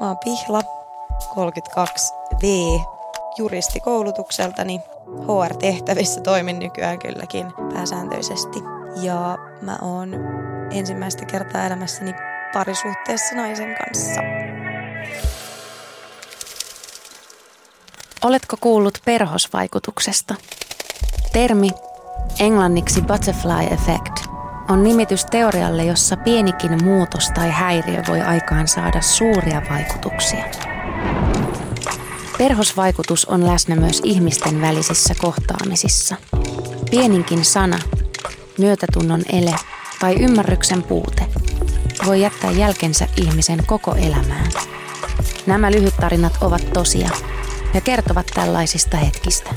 Mä oon Pihla, 32V, juristikoulutukseltani. HR-tehtävissä toimin nykyään kylläkin pääsääntöisesti. Ja mä oon ensimmäistä kertaa elämässäni parisuhteessa naisen kanssa. Oletko kuullut perhosvaikutuksesta? Termi, englanniksi butterfly effect, on nimitys teorialle, jossa pienikin muutos tai häiriö voi aikaan saada suuria vaikutuksia. Perhosvaikutus on läsnä myös ihmisten välisissä kohtaamisissa. Pieninkin sana, myötätunnon ele tai ymmärryksen puute voi jättää jälkensä ihmisen koko elämään. Nämä lyhyttarinat ovat tosia ja kertovat tällaisista hetkistä.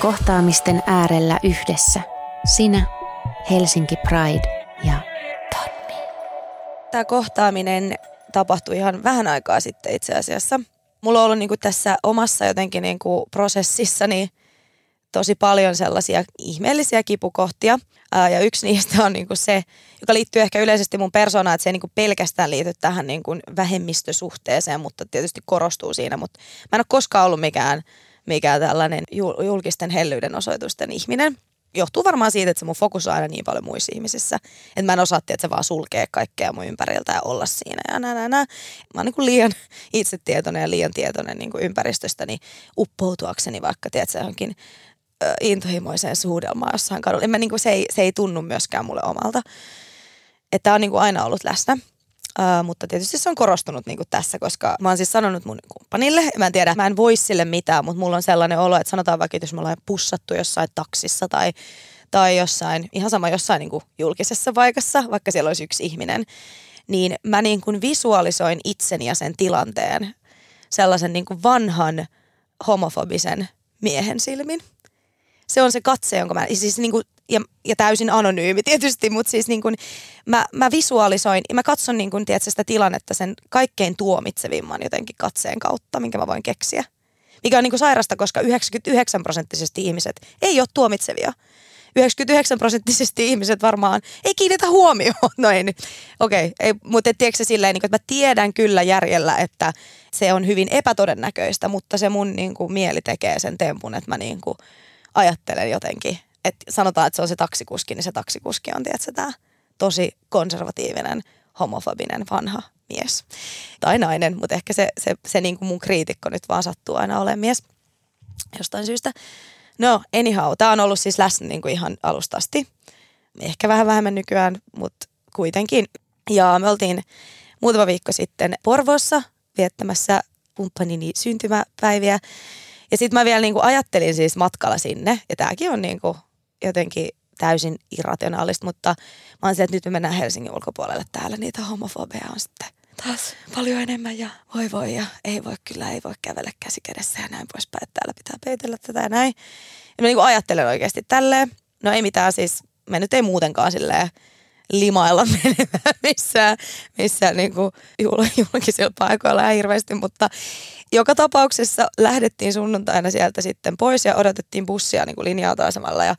Kohtaamisten äärellä yhdessä sinä, Helsinki Pride ja Tonni. Tämä kohtaaminen tapahtui ihan vähän aikaa sitten itse asiassa. Mulla on ollut niin kuin tässä omassa jotenkin niin kuin prosessissani tosi paljon sellaisia ihmeellisiä kipukohtia. Ja yksi niistä on niin kuin se, joka liittyy ehkä yleisesti mun persoonaan, että se ei niin kuin pelkästään liity tähän niin kuin vähemmistösuhteeseen, mutta tietysti korostuu siinä. Mutta mä en ole koskaan ollut mikään, mikään tällainen julkisten hellyyden osoitusten ihminen johtuu varmaan siitä, että se mun fokus on aina niin paljon muissa ihmisissä. Että mä en osaa, että se vaan sulkee kaikkea mun ympäriltä ja olla siinä ja nää, nää, nää. Mä oon niin kuin liian itsetietoinen ja liian tietoinen niin kuin ympäristöstäni uppoutuakseni vaikka, tiedätkö, johonkin ö, intohimoiseen suudelmaan jossain kadulla. Mä, niin kuin, se, ei, se ei tunnu myöskään mulle omalta. Että on niin kuin aina ollut läsnä. Uh, mutta tietysti se on korostunut niin kuin tässä, koska mä oon siis sanonut mun kumppanille, mä en tiedä, mä en voi sille mitään, mutta mulla on sellainen olo, että sanotaan vaikka, että jos me ollaan pussattu jossain taksissa tai, tai jossain, ihan sama jossain niin kuin julkisessa paikassa, vaikka siellä olisi yksi ihminen, niin mä niin kuin visualisoin itseni ja sen tilanteen sellaisen niin kuin vanhan homofobisen miehen silmin. Se on se katse, jonka mä, siis niin kuin ja, ja täysin anonyymi tietysti, mutta siis niin kuin mä, mä visualisoin ja mä katson niin kuin, tiedätkö, sitä tilannetta sen kaikkein tuomitsevimman jotenkin katseen kautta, minkä mä voin keksiä. Mikä on niin kuin sairasta, koska 99 prosenttisesti ihmiset ei ole tuomitsevia. 99 prosenttisesti ihmiset varmaan ei kiinnitä huomioon. No ei okei, okay, mutta tiedätkö silleen, niin kuin, että mä tiedän kyllä järjellä, että se on hyvin epätodennäköistä, mutta se mun niin kuin, mieli tekee sen tempun, että mä niin kuin, ajattelen jotenkin että sanotaan, että se on se taksikuski, niin se taksikuski on, tiedätkö, tämä tosi konservatiivinen, homofobinen, vanha mies. Tai nainen, mutta ehkä se, se, se niin kuin mun kriitikko nyt vaan sattuu aina olemaan mies jostain syystä. No, anyhow, tämä on ollut siis läsnä niin kuin ihan alustasti. Ehkä vähän vähemmän nykyään, mutta kuitenkin. Ja me oltiin muutama viikko sitten Porvossa viettämässä kumppanini syntymäpäiviä. Ja sitten mä vielä niin kuin ajattelin siis matkalla sinne, ja tämäkin on niin kuin jotenkin täysin irrationaalista, mutta mä oon se, että nyt me mennään Helsingin ulkopuolelle täällä, niitä homofobeja on sitten taas. paljon enemmän ja voi voi ja ei voi kyllä, ei voi kävellä käsi kädessä ja näin poispäin, että täällä pitää peitellä tätä ja näin. Ja mä niin ajattelen oikeasti tälleen, no ei mitään siis, me nyt ei muutenkaan silleen limailla menemään missään, missään niin kuin julkisilla paikoilla ei hirveästi, mutta joka tapauksessa lähdettiin sunnuntaina sieltä sitten pois ja odotettiin bussia niin linja-autoasemalla ja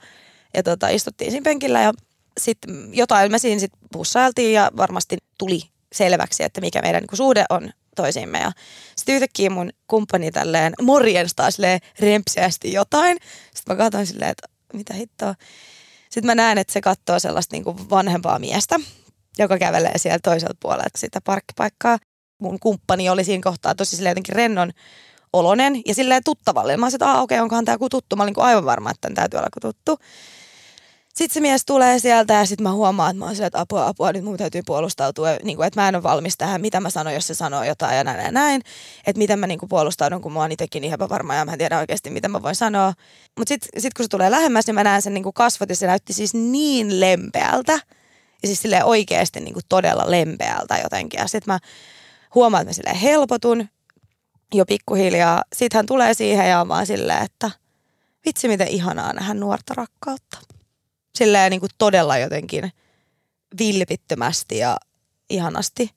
ja tota, istuttiin siinä penkillä ja sitten jotain me siinä sitten pussailtiin ja varmasti tuli selväksi, että mikä meidän niin suhde on toisiimme. Ja sitten yhtäkkiä mun kumppani tälleen morjenstaa silleen rempseästi jotain. Sitten mä katsoin silleen, että mitä hittoa. Sitten mä näen, että se katsoo sellaista niin kuin vanhempaa miestä, joka kävelee siellä toiselta puolelta sitä parkkipaikkaa. Mun kumppani oli siinä kohtaa tosi silleen jotenkin rennon olonen ja silleen tuttavallinen. Mä olisin, että okei, okay, onkohan tämä joku tuttu. Mä olin aivan varma, että tämän täytyy olla joku tuttu. Sitten se mies tulee sieltä ja sitten mä huomaan, että mä oon sillä, että apua, apua, nyt mun täytyy puolustautua. Niin kuin, että mä en ole valmis tähän, mitä mä sanon, jos se sanoo jotain ja näin ja näin. Että miten mä niin kuin puolustaudun, kun mä oon itsekin niin epävarma ja mä en tiedä oikeasti, mitä mä voin sanoa. Mutta sitten sit kun se tulee lähemmäs, niin mä näen sen niin kuin kasvot ja se näytti siis niin lempeältä. Ja siis silleen oikeasti niin kuin todella lempeältä jotenkin. Ja sitten mä huomaan, että mä silleen helpotun jo pikkuhiljaa. Sitten hän tulee siihen ja mä silleen, että vitsi miten ihanaa nähdä nuorta rakkautta silleen niin kuin todella jotenkin vilpittömästi ja ihanasti.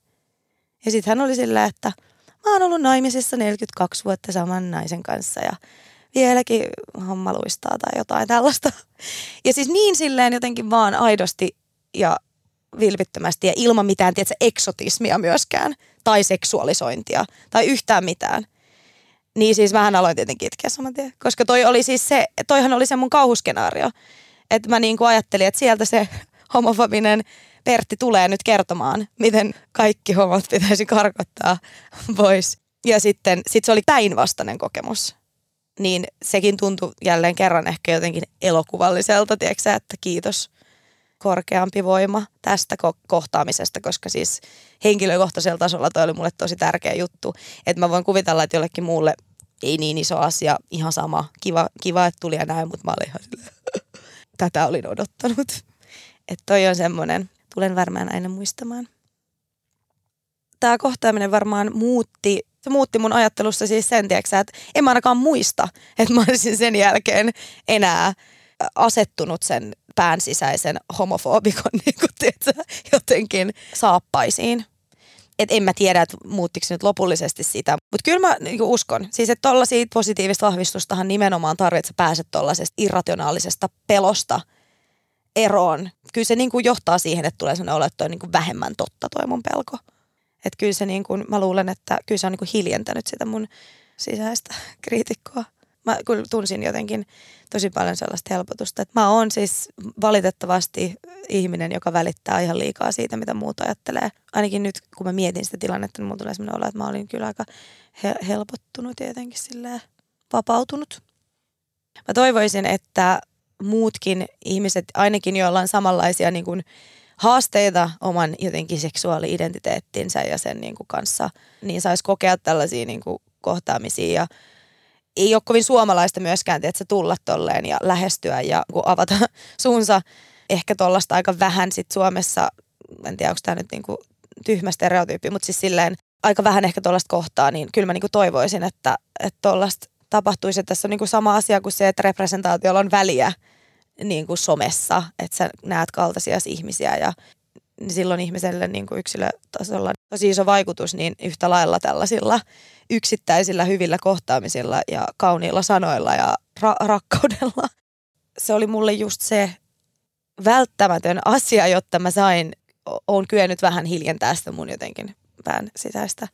Ja sitten hän oli silleen, että mä oon ollut naimisissa 42 vuotta saman naisen kanssa ja vieläkin homma luistaa tai jotain tällaista. Ja siis niin silleen jotenkin vaan aidosti ja vilpittömästi ja ilman mitään tiedätkö, eksotismia myöskään tai seksuaalisointia tai yhtään mitään. Niin siis vähän aloin tietenkin itkeä saman tien, koska toi oli siis se, toihan oli se mun kauhuskenaario. Että mä niin kuin ajattelin, että sieltä se homofobinen Pertti tulee nyt kertomaan, miten kaikki homot pitäisi karkottaa pois. Ja sitten sit se oli päinvastainen kokemus. Niin sekin tuntui jälleen kerran ehkä jotenkin elokuvalliselta, tiedätkö että kiitos korkeampi voima tästä ko- kohtaamisesta, koska siis henkilökohtaisella tasolla toi oli mulle tosi tärkeä juttu. Että mä voin kuvitella, että jollekin muulle ei niin iso asia, ihan sama, kiva, kiva että tuli ja näin, mutta mä olin ihan silleen, tätä olin odottanut. Että toi on semmoinen, tulen varmaan aina muistamaan. Tämä kohtaaminen varmaan muutti, se muutti mun ajattelussa siis sen, tiiäksä, että en mä ainakaan muista, että mä olisin sen jälkeen enää asettunut sen pään sisäisen homofobikon niin kuin, tiedätkö, jotenkin saappaisiin. Et en mä tiedä, että muuttiko nyt lopullisesti sitä. Mutta kyllä mä niin uskon. Siis että tollaisia positiivista vahvistustahan nimenomaan tarvitsee, pääset tuollaisesta irrationaalisesta pelosta eroon. Kyllä se niin kuin johtaa siihen, että tulee sellainen olo, että toi niin kuin vähemmän totta toi mun pelko. Että kyllä se niin kuin, mä luulen, että kyllä se on niin kuin hiljentänyt sitä mun sisäistä kriitikkoa mä kyllä tunsin jotenkin tosi paljon sellaista helpotusta. Että mä oon siis valitettavasti ihminen, joka välittää ihan liikaa siitä, mitä muut ajattelee. Ainakin nyt, kun mä mietin sitä tilannetta, niin mulla tulee sellainen olo, että mä olin kyllä aika he- helpottunut ja jotenkin silleen vapautunut. Mä toivoisin, että muutkin ihmiset, ainakin joilla on samanlaisia niin kuin haasteita oman jotenkin seksuaali-identiteettinsä ja sen niin kuin kanssa, niin saisi kokea tällaisia niin kuin kohtaamisia ja ei ole kovin suomalaista myöskään, että tulla tolleen ja lähestyä ja avata suunsa. Ehkä tuollaista aika vähän sit Suomessa, en tiedä onko tämä nyt niinku tyhmä stereotyyppi, mutta siis silleen aika vähän ehkä tuollaista kohtaa, niin kyllä mä niinku toivoisin, että tuollaista tapahtuisi. Että tässä on niinku sama asia kuin se, että representaatiolla on väliä niin somessa, että sä näet kaltaisia ihmisiä ja silloin ihmiselle niin kuin yksilötasolla tosi iso vaikutus, niin yhtä lailla tällaisilla yksittäisillä hyvillä kohtaamisilla ja kauniilla sanoilla ja ra- rakkaudella. Se oli mulle just se välttämätön asia, jotta mä sain, oon kyennyt vähän hiljentää sitä mun jotenkin pään sisäistä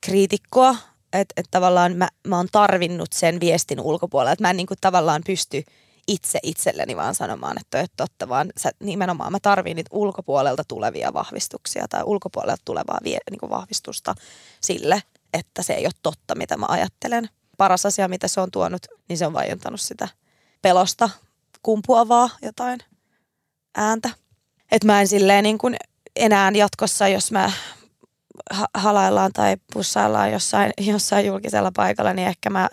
kriitikkoa. Että et tavallaan mä, mä oon tarvinnut sen viestin ulkopuolella, että mä en niin kuin tavallaan pysty – itse itselleni vaan sanomaan, että ei totta, vaan sä, nimenomaan mä tarviin niitä ulkopuolelta tulevia vahvistuksia tai ulkopuolelta tulevaa vie, niin kuin vahvistusta sille, että se ei ole totta, mitä mä ajattelen. Paras asia, mitä se on tuonut, niin se on vaientanut sitä pelosta kumpuavaa jotain ääntä. Että mä en silleen niin kuin enää jatkossa, jos mä halaillaan tai pussaillaan jossain, jossain julkisella paikalla, niin ehkä mä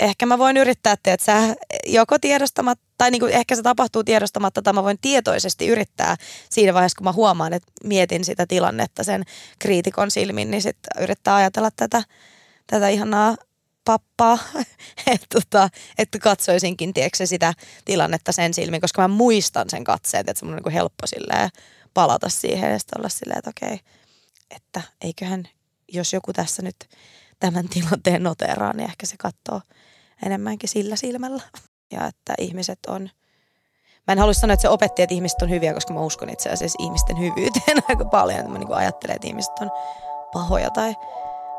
ehkä mä voin yrittää, että sä joko tiedostamatta, tai niin kuin ehkä se tapahtuu tiedostamatta, tai mä voin tietoisesti yrittää siinä vaiheessa, kun mä huomaan, että mietin sitä tilannetta sen kriitikon silmin, niin sitten yrittää ajatella tätä, tätä ihanaa pappaa, että, tota, että katsoisinkin, tiedätkö, sitä tilannetta sen silmin, koska mä muistan sen katseet, että se on niin helppo silleen palata siihen ja olla silleen, että okei, että eiköhän, jos joku tässä nyt tämän tilanteen noteraa, niin ehkä se katsoo enemmänkin sillä silmällä. Ja että ihmiset on, mä en halua sanoa, että se opetti, että ihmiset on hyviä, koska mä uskon itse asiassa ihmisten hyvyyteen aika paljon. Mä niin ajattelen, että ihmiset on pahoja tai,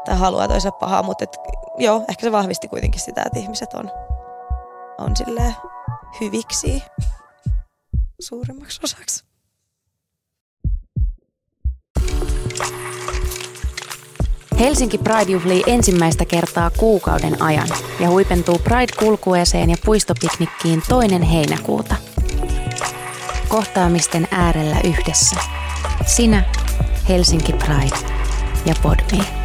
tai haluaa toisa pahaa, mutta et, joo, ehkä se vahvisti kuitenkin sitä, että ihmiset on, on silleen hyviksi suurimmaksi osaksi. Helsinki Pride juhlii ensimmäistä kertaa kuukauden ajan ja huipentuu Pride-kulkueeseen ja puistopiknikkiin toinen heinäkuuta. Kohtaamisten äärellä yhdessä. Sinä, Helsinki Pride ja Podme.